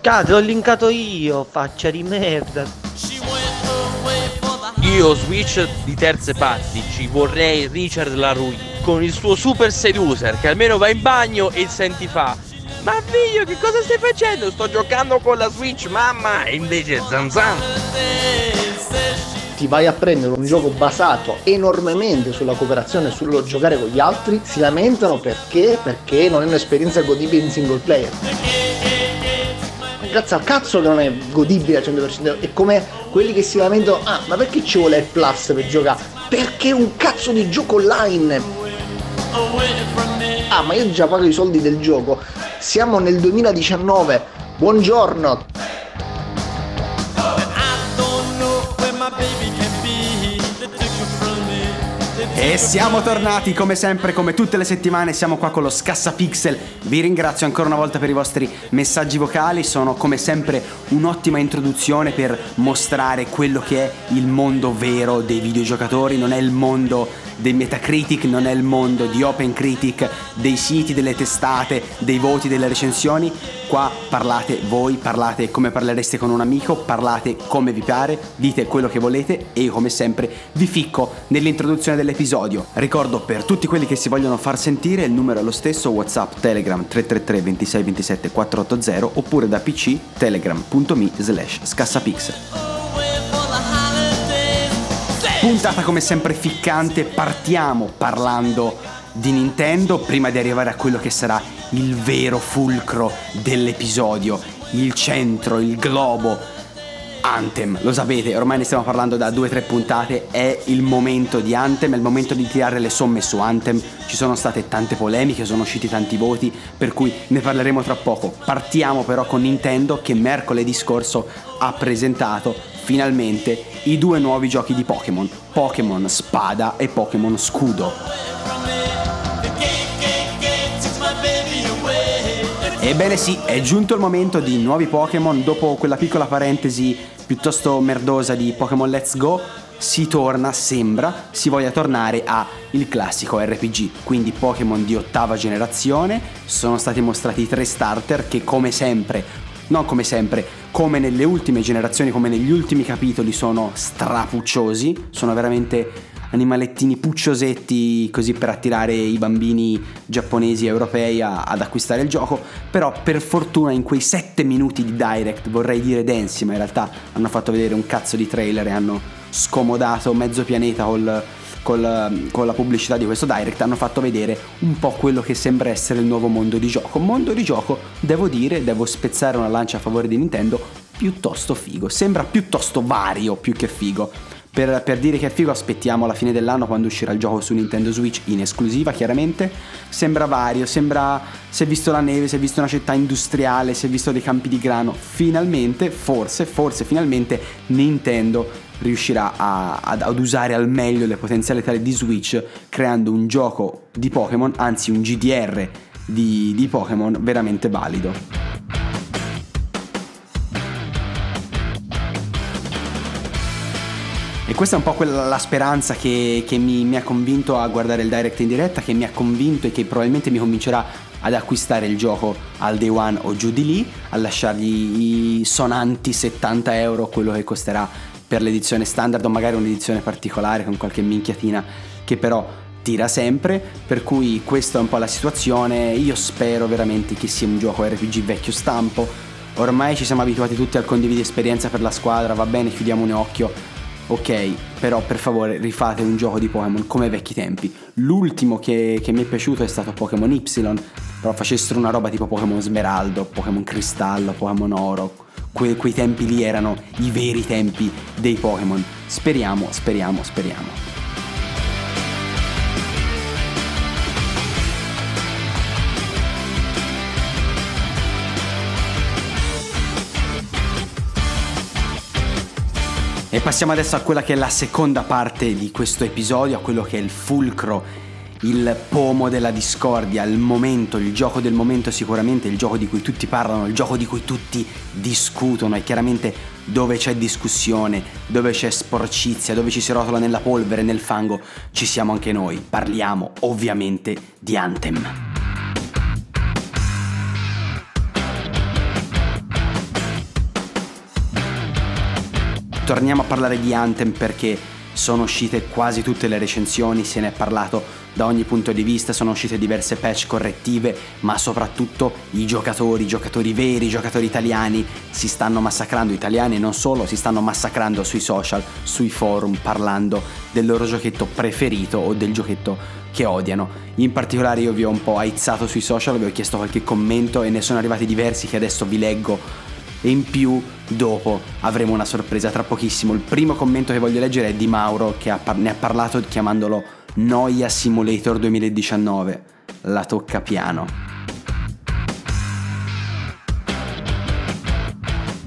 Cazzo, ho linkato io, faccia di merda. Io Switch di terze parti ci vorrei Richard LaRue con il suo super seducer che almeno va in bagno e senti fa Ma figlio che cosa stai facendo? Sto giocando con la Switch mamma e invece zan zan Ti vai a prendere un gioco basato enormemente sulla cooperazione e sullo giocare con gli altri, si lamentano perché? Perché non è un'esperienza godibile in single player. Grazie al cazzo che non è godibile al 100%, è come quelli che si lamentano, ah ma perché ci vuole il plus per giocare? Perché è un cazzo di gioco online! Ah ma io già pago i soldi del gioco, siamo nel 2019, buongiorno! E siamo tornati come sempre, come tutte le settimane, siamo qua con lo Scassapixel. Vi ringrazio ancora una volta per i vostri messaggi vocali, sono come sempre un'ottima introduzione per mostrare quello che è il mondo vero dei videogiocatori, non è il mondo dei Metacritic, non è il mondo di OpenCritic, dei siti, delle testate, dei voti, delle recensioni. Qua parlate voi, parlate come parlereste con un amico, parlate come vi pare, dite quello che volete e io come sempre vi ficco nell'introduzione dell'episodio. Ricordo per tutti quelli che si vogliono far sentire il numero è lo stesso, WhatsApp, Telegram 333 26 27 480 oppure da PC telegram.me slash scassapixel. Puntata come sempre ficcante, partiamo parlando di Nintendo prima di arrivare a quello che sarà il vero fulcro dell'episodio, il centro, il globo. Anthem, lo sapete, ormai ne stiamo parlando da due o tre puntate, è il momento di Anthem, è il momento di tirare le somme su Anthem, ci sono state tante polemiche, sono usciti tanti voti, per cui ne parleremo tra poco. Partiamo però con Nintendo che mercoledì scorso ha presentato finalmente i due nuovi giochi di Pokémon, Pokémon Spada e Pokémon Scudo. Ebbene sì, è giunto il momento di nuovi Pokémon, dopo quella piccola parentesi piuttosto merdosa di Pokémon Let's Go, si torna, sembra, si voglia tornare a il classico RPG, quindi Pokémon di ottava generazione, sono stati mostrati tre starter che come sempre, non come sempre, come nelle ultime generazioni, come negli ultimi capitoli sono strapucciosi, sono veramente animalettini pucciosetti così per attirare i bambini giapponesi e europei a, ad acquistare il gioco, però per fortuna in quei 7 minuti di direct, vorrei dire densi, ma in realtà hanno fatto vedere un cazzo di trailer e hanno scomodato mezzo pianeta col, col, con la pubblicità di questo direct hanno fatto vedere un po' quello che sembra essere il nuovo mondo di gioco. Mondo di gioco, devo dire, devo spezzare una lancia a favore di Nintendo, piuttosto figo. Sembra piuttosto vario più che figo. Per, per, dire che è figo aspettiamo la fine dell'anno quando uscirà il gioco su Nintendo Switch in esclusiva chiaramente. Sembra vario sembra si è visto la neve si è visto una città industriale si è visto dei campi di grano. Finalmente forse forse finalmente Nintendo riuscirà a, ad, ad usare al meglio le potenzialità di Switch creando un gioco di Pokémon anzi un GDR di, di Pokémon veramente valido E questa è un po' quella, la speranza che, che mi, mi, ha convinto a guardare il direct in diretta, che mi ha convinto e che probabilmente mi convincerà ad acquistare il gioco al day one o giù di lì, a lasciargli i sonanti 70 euro, quello che costerà per l'edizione standard o magari un'edizione particolare con qualche minchiatina che però tira sempre, per cui questa è un po' la situazione, io spero veramente che sia un gioco RPG vecchio stampo, ormai ci siamo abituati tutti al condividi esperienza per la squadra, va bene, chiudiamo un occhio, ok, però per favore rifate un gioco di Pokémon come ai vecchi tempi. L'ultimo che, che mi è piaciuto è stato Pokémon Y, però facessero una roba tipo Pokémon Smeraldo, Pokémon Cristallo, Pokémon Oro. Que, quei tempi lì erano i veri tempi dei Pokémon. Speriamo, speriamo, speriamo. E passiamo adesso a quella che è la seconda parte di questo episodio, a quello che è il fulcro il pomo della discordia, il momento, il gioco del momento sicuramente, il gioco di cui tutti parlano, il gioco di cui tutti discutono e chiaramente dove c'è discussione, dove c'è sporcizia, dove ci si rotola nella polvere, nel fango, ci siamo anche noi. Parliamo ovviamente di Anthem. Torniamo a parlare di Anthem perché sono uscite quasi tutte le recensioni, se ne è parlato da ogni punto di vista, sono uscite diverse patch correttive, ma soprattutto i giocatori, i giocatori veri, i giocatori italiani si stanno massacrando, italiani non solo, si stanno massacrando sui social, sui forum, parlando del loro giochetto preferito o del giochetto che odiano. In particolare io vi ho un po' aizzato sui social, vi ho chiesto qualche commento e ne sono arrivati diversi che adesso vi leggo e in più dopo avremo una sorpresa tra pochissimo. Il primo commento che voglio leggere è di Mauro che ne ha parlato chiamandolo Noia Simulator 2019. La tocca piano.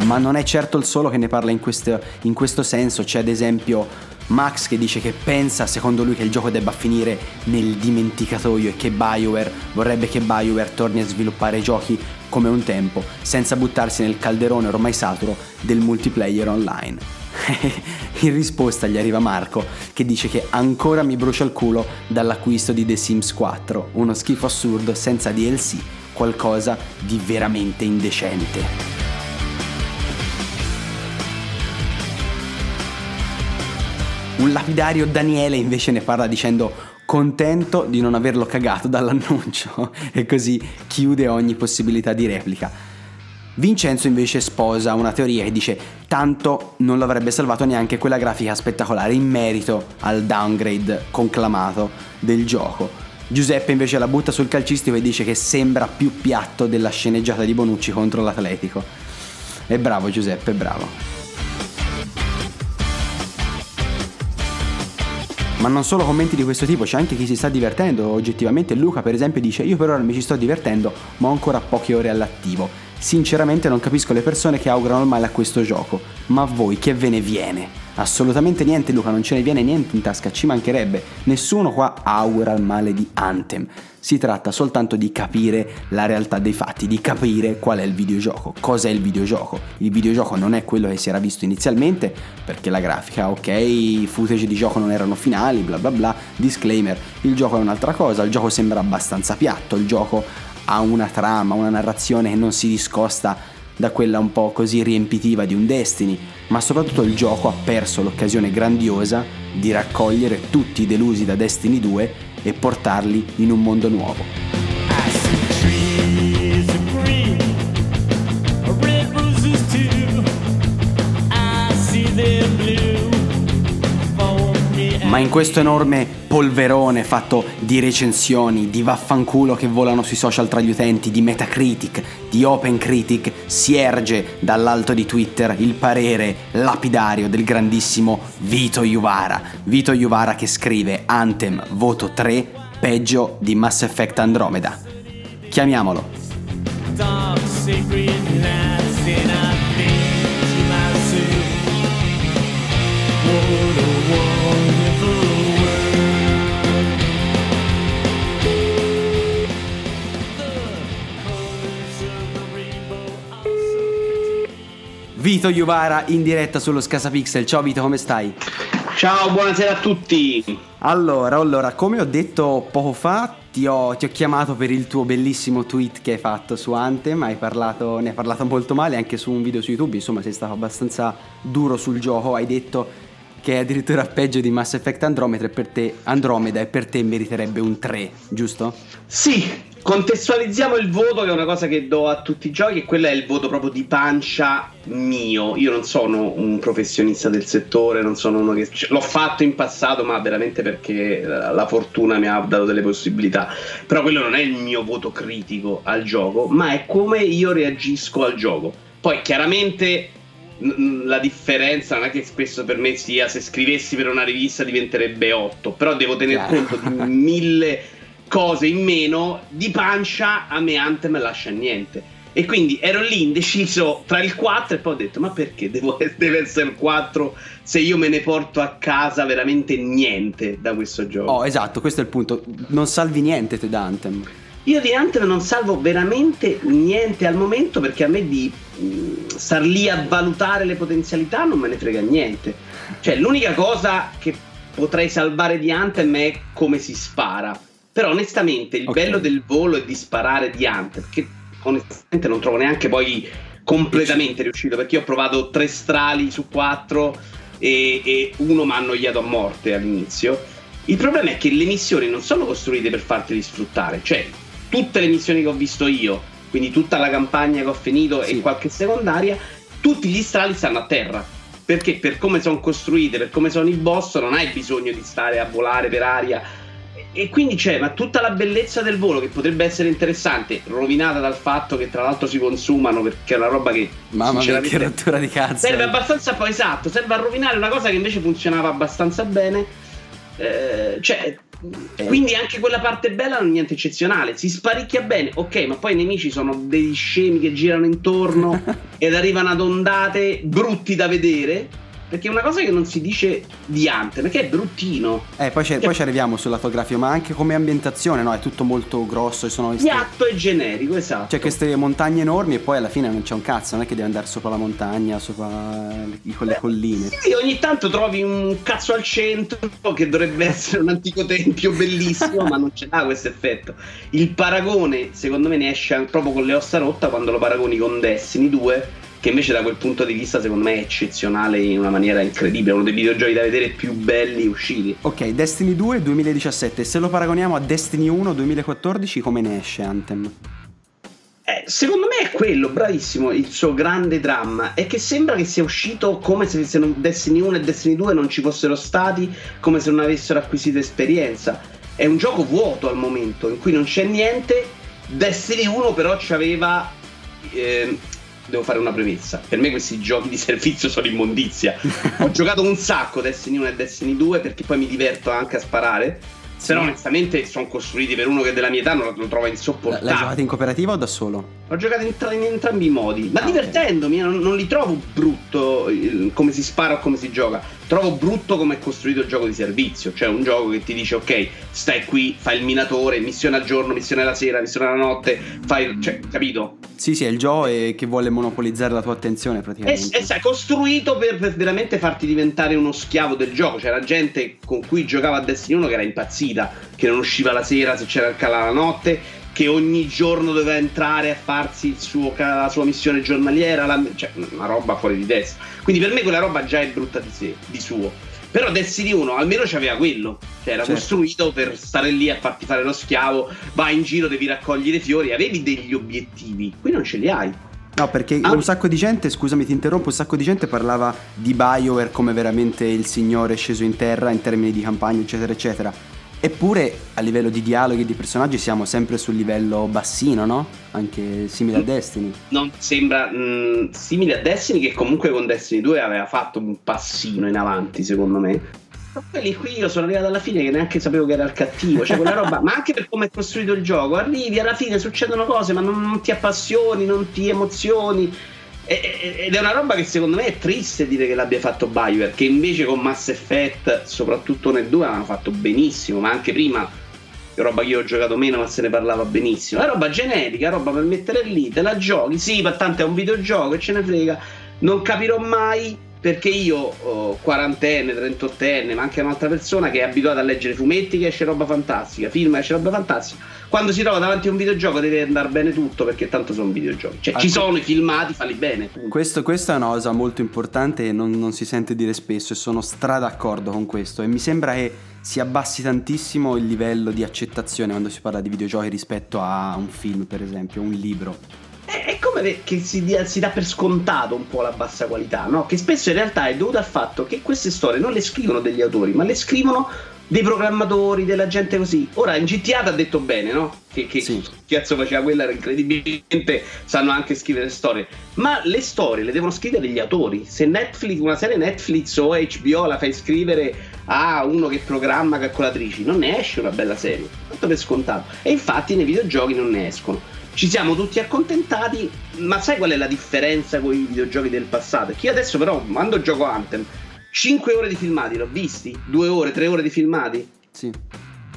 Ma non è certo il solo che ne parla in questo, in questo senso, c'è ad esempio Max che dice che pensa secondo lui che il gioco debba finire nel dimenticatoio e che BioWare vorrebbe che BioWare torni a sviluppare giochi come un tempo, senza buttarsi nel calderone ormai saturo del multiplayer online. In risposta gli arriva Marco che dice che ancora mi brucia il culo dall'acquisto di The Sims 4, uno schifo assurdo senza DLC, qualcosa di veramente indecente. Un lapidario Daniele invece ne parla dicendo contento di non averlo cagato dall'annuncio e così chiude ogni possibilità di replica. Vincenzo invece sposa una teoria che dice tanto non l'avrebbe salvato neanche quella grafica spettacolare in merito al downgrade conclamato del gioco. Giuseppe invece la butta sul calcistico e dice che sembra più piatto della sceneggiata di Bonucci contro l'Atletico. E bravo Giuseppe, bravo. Ma non solo commenti di questo tipo, c'è anche chi si sta divertendo. Oggettivamente Luca per esempio dice io per ora mi ci sto divertendo, ma ho ancora poche ore all'attivo. Sinceramente non capisco le persone che augurano il male a questo gioco, ma a voi che ve ne viene? Assolutamente niente Luca, non ce ne viene niente in tasca, ci mancherebbe. Nessuno qua augura il male di Anthem. Si tratta soltanto di capire la realtà dei fatti, di capire qual è il videogioco, cosa è il videogioco. Il videogioco non è quello che si era visto inizialmente, perché la grafica, ok, i footage di gioco non erano finali, bla bla bla, disclaimer, il gioco è un'altra cosa, il gioco sembra abbastanza piatto, il gioco ha una trama, una narrazione che non si discosta da quella un po' così riempitiva di un Destiny, ma soprattutto il gioco ha perso l'occasione grandiosa di raccogliere tutti i delusi da Destiny 2 e portarli in un mondo nuovo. Ma in questo enorme polverone fatto di recensioni, di vaffanculo che volano sui social tra gli utenti, di Metacritic, di OpenCritic, si erge dall'alto di Twitter il parere lapidario del grandissimo Vito Juvara. Vito Juvara che scrive Anthem voto 3 peggio di Mass Effect Andromeda. Chiamiamolo. Vito Juvara in diretta sullo Scasapixel. Ciao Vito, come stai? Ciao, buonasera a tutti. Allora, allora, come ho detto poco fa, ti ho, ti ho, chiamato per il tuo bellissimo tweet che hai fatto su Anthem, hai parlato, ne hai parlato molto male anche su un video su YouTube, insomma sei stato abbastanza duro sul gioco, hai detto che è addirittura peggio di Mass Effect Andromeda e per te, Andromeda e per te meriterebbe un 3, giusto? Sì, Contestualizziamo il voto, che è una cosa che do a tutti i giochi, e quello è il voto proprio di pancia mio. Io non sono un professionista del settore, non sono uno che. L'ho fatto in passato, ma veramente perché la fortuna mi ha dato delle possibilità. Però quello non è il mio voto critico al gioco, ma è come io reagisco al gioco. Poi chiaramente la differenza non è che spesso per me sia se scrivessi per una rivista diventerebbe 8, però devo tener conto di mille cose in meno, di pancia a me Anthem lascia niente. E quindi ero lì indeciso tra il 4 e poi ho detto: Ma perché devo, deve essere il 4 se io me ne porto a casa veramente niente da questo gioco? Oh, esatto, questo è il punto. Non salvi niente te da Anthem. Io di Anthem non salvo veramente niente al momento perché a me di mh, star lì a valutare le potenzialità non me ne frega niente. Cioè, l'unica cosa che potrei salvare di Anthem è come si spara. Però onestamente il Ok. bello del volo è di sparare di Anthem, che onestamente non trovo neanche poi completamente riuscito perché io ho provato tre strali su quattro e, e uno mi ha annoiato a morte all'inizio. Il problema è che le missioni non sono costruite per farteli sfruttare, cioè tutte le missioni che ho visto io, quindi tutta la campagna che ho finito Sì. e qualche secondaria, tutti gli strali stanno a terra. Perché per come sono costruite, per come sono i boss, non hai bisogno di stare a volare per aria. E- quindi c'è, ma tutta la bellezza del volo che potrebbe essere interessante, rovinata dal fatto che tra l'altro si consumano perché è una roba che Mamma mia, che rottura di cazzo. serve abbastanza poi esatto, serve a rovinare una cosa che invece funzionava abbastanza bene. Eh, cioè, Eh. quindi anche quella parte bella non è niente eccezionale. Si sparicchia bene, ok, ma poi i nemici sono dei scemi che girano intorno ed arrivano ad ondate brutti da vedere. Perché è una cosa che non si dice di Ante, perché è bruttino. Eh, poi, ci- poi ci arriviamo sulla fotografia, ma anche come ambientazione, no? È tutto molto grosso. Sono queste, Piatto e generico, esatto. c'è queste montagne enormi e poi alla fine non c'è un cazzo, non è che devi andare sopra la montagna, sopra le, con le colline. Sì, ogni tanto trovi un cazzo al centro che dovrebbe essere un antico tempio bellissimo, ma non ce l'ha questo effetto. Il paragone, secondo me, ne esce proprio con le ossa rotta quando lo paragoni con Destiny 2, che invece da quel punto di vista, secondo me, è eccezionale in una maniera incredibile. Uno dei videogiochi da vedere più belli usciti. Ok, Destiny 2 2017, se lo paragoniamo a Destiny 1 2014, come ne esce Anthem? Eh, secondo me è quello, bravissimo, il suo grande dramma. È che sembra che sia uscito come se, se non- Destiny 1 e Destiny 2 non ci fossero stati, come se non avessero acquisito esperienza. È un gioco vuoto al momento, in cui non c'è niente. Destiny 1 però c'aveva... ehm, devo fare una premessa. Per me questi giochi di servizio sono immondizia. Ho giocato un sacco Destiny 1 e Destiny 2 perché poi mi diverto anche a sparare. Però onestamente sono costruiti per uno che della mia età non lo, trova insopportabile. L'hai giocato in cooperativa o da solo? Ho giocato in, tra- in entrambi i modi, ma Ah, divertendomi, eh, non, non li trovo brutto come si spara o come si gioca. Trovo brutto come è costruito il gioco di servizio, cioè un gioco che ti dice ok, stai qui, fai il minatore, missione al giorno, missione alla sera, missione alla notte, fai, cioè, capito? Sì, sì, è il gioco che vuole monopolizzare la tua attenzione praticamente. e sai, costruito per, per veramente farti diventare uno schiavo del gioco. C'era gente con cui giocava a Destiny 1 che era impazzita, che non usciva la sera se c'era il cala la notte, che ogni giorno doveva entrare a farsi il suo la sua missione giornaliera, la- cioè una roba fuori di testa. Quindi per me quella roba già è brutta di sé, di suo. Però Destiny 1 almeno c'aveva quello, cioè era Certo. costruito per stare lì a farti fare lo schiavo, vai in giro, devi raccogliere fiori, avevi degli obiettivi, qui non ce li hai. No, perché Ah. un sacco di gente, scusami ti interrompo, un sacco di gente parlava di BioWare come veramente il signore sceso in terra in termini di campagna, eccetera, eccetera. Eppure a livello di dialoghi e di personaggi siamo sempre sul livello bassino, no? Anche simile a Mm. Destiny. non sembra mh, simile a Destiny che comunque con Destiny 2 aveva fatto un passino in avanti secondo me Ma quelli qui io sono arrivato alla fine che neanche sapevo che era il cattivo cioè quella roba ma anche per come è costruito il gioco arrivi alla fine succedono cose ma non, non ti appassioni non ti emozioni ed è una roba che secondo me è triste dire che l'abbia fatto BioWare che invece con Mass Effect soprattutto nel 2 l'hanno fatto benissimo ma anche prima roba che io ho giocato meno ma se ne parlava benissimo. È roba generica, roba per mettere lì te la giochi, sì ma tanto è un videogioco e ce ne frega non capirò mai perché io oh, quarantenne, trentottenne ma anche un'altra persona che è abituata a leggere fumetti che esce roba fantastica film che esce roba fantastica quando si trova davanti a un videogioco deve andare bene tutto perché tanto sono videogiochi cioè ci sono i filmati, falli bene Questo, questa è una cosa molto importante e non, non si sente dire spesso e sono stra d'accordo con questo e mi sembra che si abbassi tantissimo il livello di accettazione quando si parla di videogiochi rispetto a un film per esempio, un libro. È è come che si, dia- si dà per scontato un po' la bassa qualità, no? Che spesso in realtà è dovuto al fatto che queste storie non le scrivono degli autori, ma le scrivono dei programmatori, della gente così. Ora in GTA ti ha detto bene, no? Che, che Sì. cazzo faceva quella era incredibilmente, sanno anche scrivere storie. Ma le storie le devono scrivere gli autori. Se Netflix, una serie Netflix o HBO la fai scrivere a uno che programma calcolatrici, non ne esce una bella serie. Tanto per scontato. E infatti nei videogiochi non ne escono. Ci siamo tutti accontentati, ma sai qual è la differenza con i videogiochi del passato? Che io adesso però, quando gioco Anthem, 5 ore di filmati l'ho visti? 2 ore, 3 ore di filmati? Sì.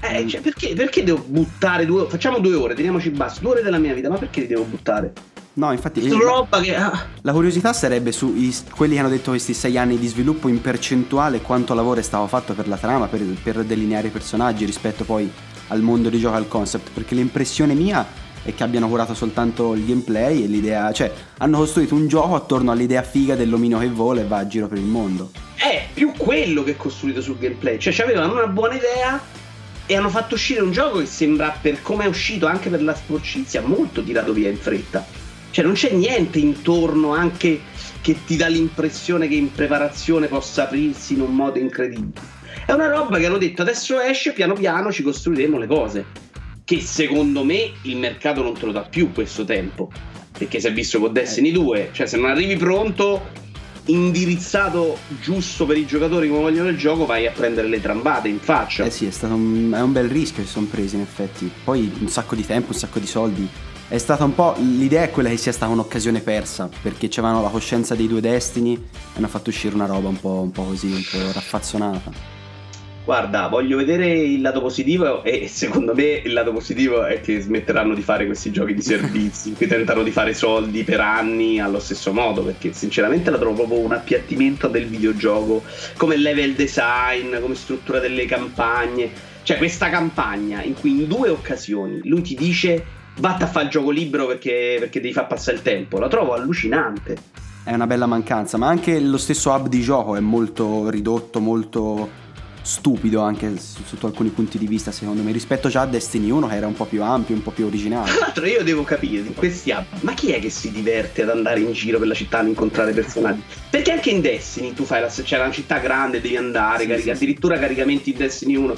Eh, cioè, perché, perché devo buttare due Facciamo due ore, teniamoci basso, due ore della mia vita, ma perché li devo buttare? No, infatti. Eh, roba che. ah, La curiosità sarebbe su i- quelli che hanno detto questi sei anni di sviluppo in percentuale quanto lavoro è stato fatto per la trama, per, per delineare i personaggi rispetto poi al mondo di gioco, al concept, perché l'impressione mia è che abbiano curato soltanto il gameplay e l'idea, cioè hanno costruito un gioco attorno all'idea figa dell'omino che vola e va a giro per il mondo. è più quello che è costruito sul gameplay. Cioè, avevano una buona idea e hanno fatto uscire un gioco che sembra, per come è uscito, anche per la sporcizia, molto tirato via in fretta. Cioè, non c'è niente intorno anche che ti dà l'impressione che in preparazione possa aprirsi in un modo incredibile. È una roba che hanno detto adesso esce, piano piano ci costruiremo le cose. Che secondo me il mercato non te lo dà più questo tempo. Perché si è visto con Destiny 2, cioè se non arrivi pronto, indirizzato giusto per i giocatori come vogliono il gioco, vai a prendere le trambate in faccia. Eh sì, è stato un, è un bel rischio che si sono presi in effetti. Poi un sacco di tempo, un sacco di soldi. È stata un po'. L'idea è quella che sia stata un'occasione persa, perché c'avevano la coscienza dei due destini e hanno fatto uscire una roba un po', un po' così, un po' raffazzonata. Guarda, voglio vedere il lato positivo e secondo me il lato positivo è che smetteranno di fare questi giochi di servizi che tentano di fare soldi per anni allo stesso modo, perché sinceramente la trovo proprio un appiattimento del videogioco, come level design, come struttura delle campagne. Cioè questa campagna in cui in due occasioni lui ti dice vatta a fare il gioco libero perché, perché devi far passare il tempo, la trovo allucinante. È una bella mancanza, ma anche lo stesso hub di gioco è molto ridotto, molto stupido anche sotto alcuni punti di vista secondo me rispetto già a Destiny 1 che era un po' più ampio, un po' più originale. Tra l'altro io devo capire in questi hub, ma chi è che si diverte ad andare in giro per la città ad incontrare personaggi? Perché anche in Destiny tu fai la, c'è una città grande, devi andare, Sì, carica- sì, sì. addirittura caricamenti in Destiny 1.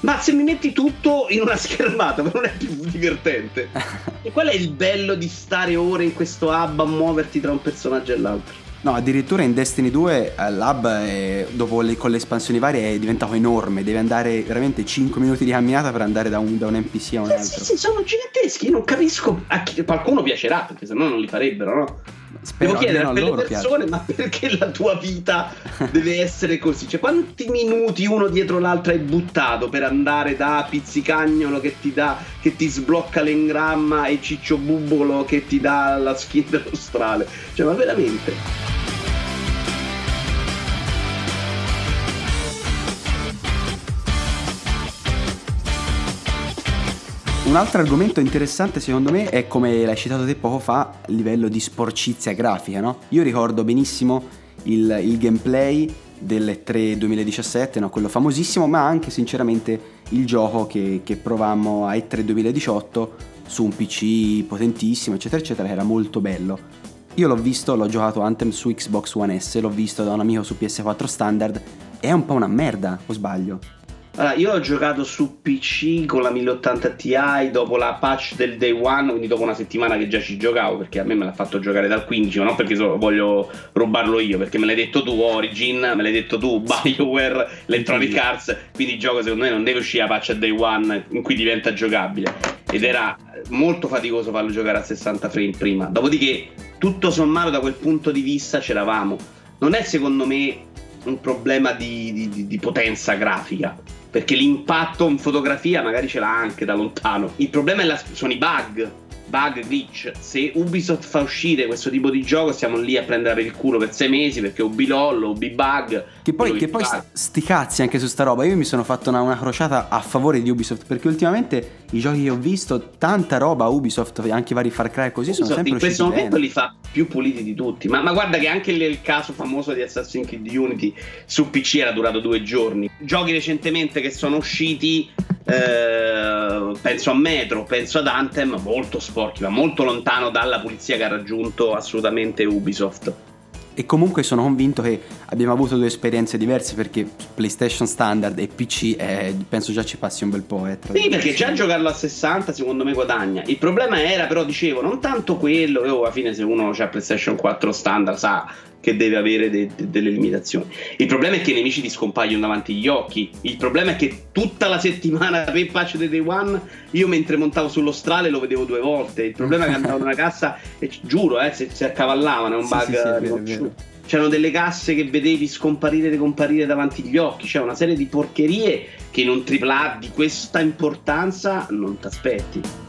Ma se mi metti tutto in una schermata, non è più divertente. e qual è il bello di stare ore in questo hub a muoverti tra un personaggio e l'altro? No, addirittura in Destiny 2 eh, l'hub è- dopo le, con le espansioni varie è diventato enorme, devi andare veramente 5 minuti di camminata per andare da un, da un NPC a un Eh, altro. sì, sì, sono giganteschi, io non capisco a chi qualcuno piacerà, perché sennò non li farebbero, no? Spero Devo chiedere a a quelle loro piace. persone, ma perché la tua vita deve essere così? Cioè, quanti minuti uno dietro l'altro hai buttato per andare da pizzicagnolo che ti dà, che ti sblocca l'engramma e ciccio bubbolo che ti dà la skin dello strale? Cioè, ma veramente? Un altro argomento interessante secondo me è come l'hai citato te poco fa, il livello di sporcizia grafica, no? Io ricordo benissimo il, il gameplay del 3 2017, no? quello famosissimo, ma anche sinceramente il gioco che, che provammo a E3 2018 su un PC potentissimo, eccetera, eccetera, era molto bello. Io l'ho visto, l'ho giocato Anthem su Xbox One S, l'ho visto da un amico su PS4 standard, è un po' una merda, o sbaglio? Allora, io ho giocato su PC con la 1080 Ti dopo la patch del day one, quindi dopo una settimana che già ci giocavo, perché a me me l'ha fatto giocare dal 15, ma non perché so- voglio rubarlo io, perché me l'hai detto tu Origin, me l'hai detto tu Bioware, Electronic. Arts, quindi il gioco secondo me non deve uscire la patch day one in cui diventa giocabile. Ed era molto faticoso farlo giocare a 60 frame prima. Dopodiché, tutto sommato da quel punto di vista c'eravamo. Non è secondo me un problema di- di- di potenza grafica perché l'impatto in fotografia magari ce l'ha anche da lontano. Il problema la- sono i bug, bug glitch. Se Ubisoft fa uscire questo tipo di gioco, stiamo lì a prendere per il culo per sei mesi perché Ubilol, Ubibug. Che poi, quello che poi fa. st- sti cazzi anche su sta roba. Io mi sono fatto una, una crociata a favore di Ubisoft. Perché ultimamente i giochi che ho visto, tanta roba Ubisoft, anche i vari Far Cry così, sono Ubisoft sempre in questo usciti momento bene. li fa più puliti di tutti. Ma, ma guarda che anche il, il caso famoso di Assassin's Creed Unity su PC era durato due giorni. Giochi recentemente che sono usciti. eh, penso a Metro, penso ad Anthem, molto sporchi, ma molto lontano dalla pulizia che ha raggiunto assolutamente Ubisoft. E comunque sono convinto che abbiamo avuto due esperienze diverse perché PlayStation Standard e PC eh, penso già ci passi un bel po'. Eh, Sì, perché già giocarlo a 60 secondo me guadagna. Il problema era però, dicevo, non tanto quello, che oh, alla fine se uno ha PlayStation 4 standard sa che deve avere de- de- delle limitazioni. Il problema è che i nemici ti scompaiono davanti agli occhi. Il problema è che tutta la settimana per Patch the Day One io mentre montavo sullo strale lo vedevo due volte. Il problema è che andavo in una cassa e giuro, eh, si, si accavallavano, è un Sì, bug sì, sì, è vero. C'erano delle casse che vedevi scomparire e ricomparire davanti agli occhi, c'è una serie di porcherie che in un AAA di questa importanza non ti aspetti.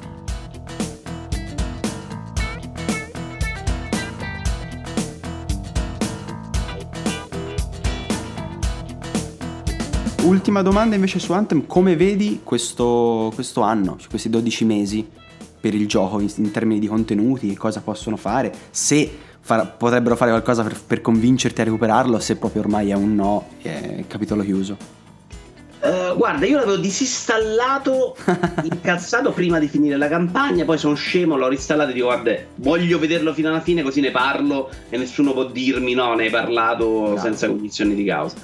Ultima domanda invece su Anthem, come vedi questo, questo anno, cioè questi 12 mesi per il gioco in, in termini di contenuti, cosa possono fare, se far- potrebbero fare qualcosa per, per convincerti a recuperarlo, se proprio ormai è un no, è capitolo chiuso. Eh, guarda, io l'avevo disinstallato, incazzato prima di finire la campagna, poi sono scemo, l'ho reinstallato e dico guarda, voglio vederlo fino alla fine così ne parlo e nessuno può dirmi no, ne hai parlato senza cognizione di causa.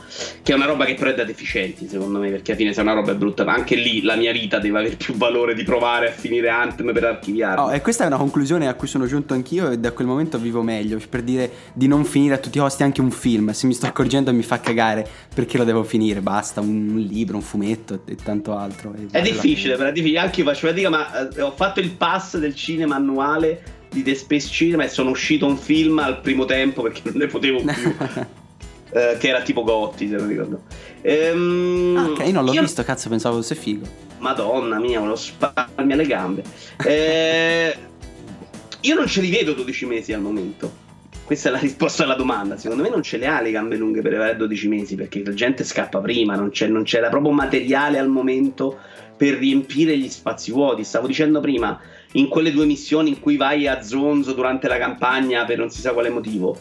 Che è una roba che però è da deficienti secondo me, perché alla fine se una roba è brutta, ma anche lì la mia vita deve avere più valore di provare a finire Anthem per archiviarlo. Oh, e questa è una conclusione a cui sono giunto anch'io e da quel momento vivo meglio, per dire di non finire a tutti i costi anche un film, se mi sto accorgendo mi fa cagare perché lo devo finire, basta, un libro, un fumetto e tanto altro. e È difficile, però è difficile. Anche io faccio fatica, ma eh, ho fatto il pass del cinema annuale di The Space Cinema e sono uscito un film al primo tempo perché non ne potevo più. eh, che era tipo Gotti, se non ricordo. Ehm, Ah, ok, io non l'ho io- visto, cazzo, pensavo fosse figo. Madonna mia, volevo spararmi alle gambe. Eh, io non ce li vedo 12 mesi al momento. Questa è la risposta alla domanda. Secondo me non ce le ha le gambe lunghe per avere 12 mesi perché la gente scappa prima, non, c'è, non c'era proprio materiale al momento per riempire gli spazi vuoti. Stavo dicendo prima, in quelle due missioni in cui vai a Zonzo durante la campagna per non si sa quale motivo,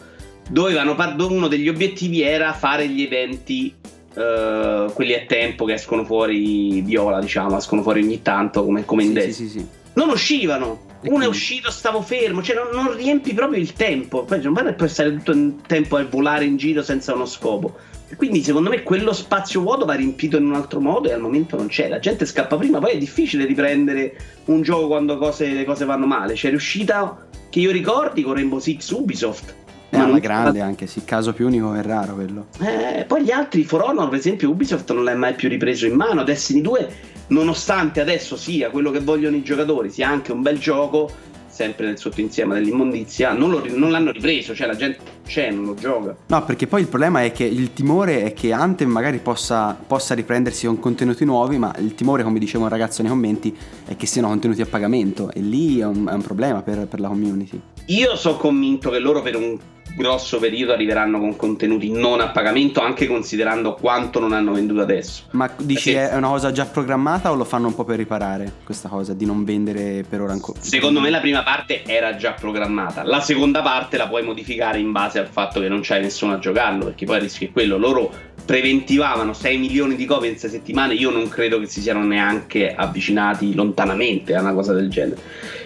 dovevano uno degli obiettivi era fare gli eventi eh, quelli a tempo che escono fuori viola, diciamo, escono fuori ogni tanto come, come in Sì, sì, sì, sì. Non uscivano. E Uno è uscito, stavo fermo, cioè non, non riempi proprio il tempo. Poi non vale stare tutto il tempo a volare in giro senza uno scopo. E quindi secondo me quello spazio vuoto va riempito in un altro modo e al momento non c'è. La gente scappa prima, poi è difficile riprendere un gioco quando cose- le cose vanno male. C'è riuscita che io ricordi con Rainbow Six Ubisoft. È Ma una grande anche, sì, caso più unico è raro quello. eh, poi gli altri, For Honor, per esempio, Ubisoft non l'ha mai più ripreso in mano. Destiny 2, nonostante adesso sia quello che vogliono i giocatori, sia anche un bel gioco, sempre nel sottoinsieme dell'immondizia, non, lo- non l'hanno ripreso, cioè la gente c'è, non lo gioca. No, perché poi il problema è che il timore è che Anthem magari possa, possa riprendersi con contenuti nuovi, ma il timore, come diceva un ragazzo nei commenti, è che siano contenuti a pagamento e lì è un, è un problema per, per la community. Io sono convinto che loro per un grosso periodo arriveranno con contenuti non a pagamento, anche considerando quanto non hanno venduto adesso. Ma dici Perché- è una cosa già programmata o lo fanno un po' per riparare questa cosa di non vendere per ora ancora? Secondo me la prima parte era già programmata, la seconda parte la puoi modificare in base al fatto che non c'hai nessuno a giocarlo, perché poi il rischio è quello. Loro preventivavano 6 milioni di copie in 6 settimane, io non credo che si siano neanche avvicinati lontanamente a una cosa del genere.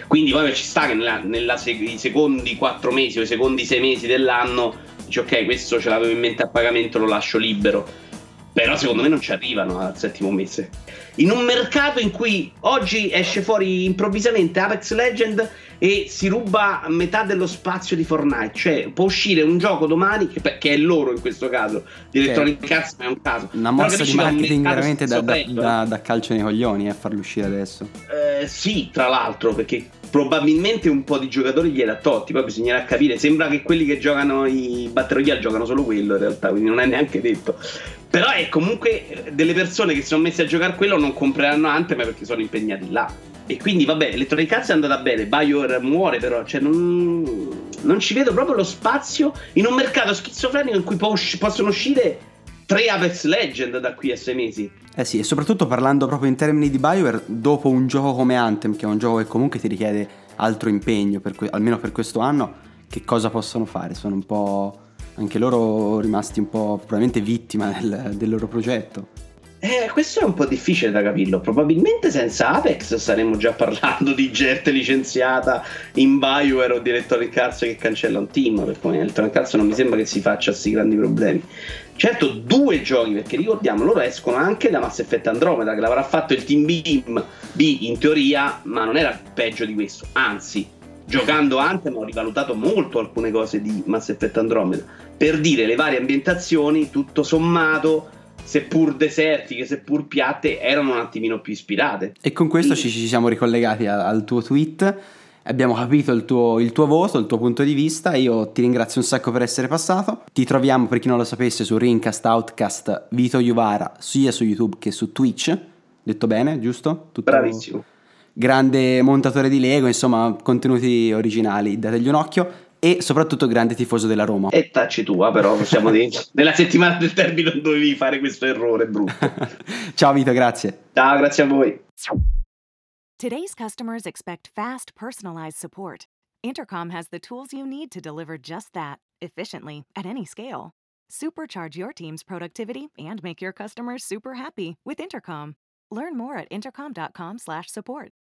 Quindi poi ci sta che nella, nella sec- i secondi 4 mesi o i secondi 6 mesi dell'anno dici ok, questo ce l'avevo in mente a pagamento, lo lascio libero. Però secondo me non ci arrivano al settimo mese. In un mercato in cui oggi esce fuori improvvisamente Apex Legend e si ruba metà dello spazio di Fortnite, cioè può uscire un gioco domani, che, che è loro in questo caso, di Electronic Arts, ma è un caso. Una Però mossa di marketing veramente da, da- da- da calcio nei coglioni a farlo uscire adesso. eh, sì, tra l'altro, perché probabilmente un po' di giocatori gliel'ha tolti, poi bisognerà capire. Sembra che quelli che giocano i Battle Royale giocano solo quello in realtà, quindi non è neanche detto. Però è comunque eh, delle persone che si sono messe a giocare quello non compreranno Anthem perché sono impegnati là. E quindi vabbè, Electronic Arts è andata bene, BioWare muore però, cioè non, non ci vedo proprio lo spazio in un mercato schizofrenico in cui usci- possono uscire tre Apex Legend da qui a sei mesi. Eh sì, e soprattutto parlando proprio in termini di Bioware, dopo un gioco come Anthem, che è un gioco che comunque ti richiede altro impegno, per que- almeno per questo anno, che cosa possono fare? Sono un po' anche loro rimasti un po' probabilmente vittima del, del loro progetto. Eh, questo è un po' difficile da capirlo. Probabilmente senza Apex staremmo già parlando di gente licenziata in Bioware o di Electronic Arts che cancella un team. Perché come Electronic Arts non mi sembra che si faccia questi grandi problemi. Certo, due giochi, perché ricordiamo, loro escono anche da Mass Effect Andromeda, che l'avrà fatto il Team Beam B in teoria, ma non era peggio di questo. Anzi, giocando Anthem ho rivalutato molto alcune cose di Mass Effect Andromeda. Per dire le varie ambientazioni, tutto sommato, seppur desertiche, seppur piatte, erano un attimino più ispirate. E con questo Sì. ci, ci siamo ricollegati a- al tuo tweet. Abbiamo capito il tuo, il tuo voto, il tuo punto di vista. Io ti ringrazio un sacco per essere passato. Ti troviamo, per chi non lo sapesse, su Rincast Outcast Vito Juvara, sia su YouTube che su Twitch. Detto bene, giusto? Tutto- Bravissimo. Grande montatore di Lego, insomma, contenuti originali. Dategli un occhio. E soprattutto grande tifoso della Roma. E tacci tua, però possiamo dire. Nella settimana del termine non dovevi fare questo errore brutto. Ciao Vito, grazie. Ciao, grazie a voi. Today's customers expect fast, personalized support. Intercom has the tools you need to deliver just that, efficiently, at any scale. Supercharge your team's productivity and make your customers super happy with Intercom. Learn more at intercom.com/support.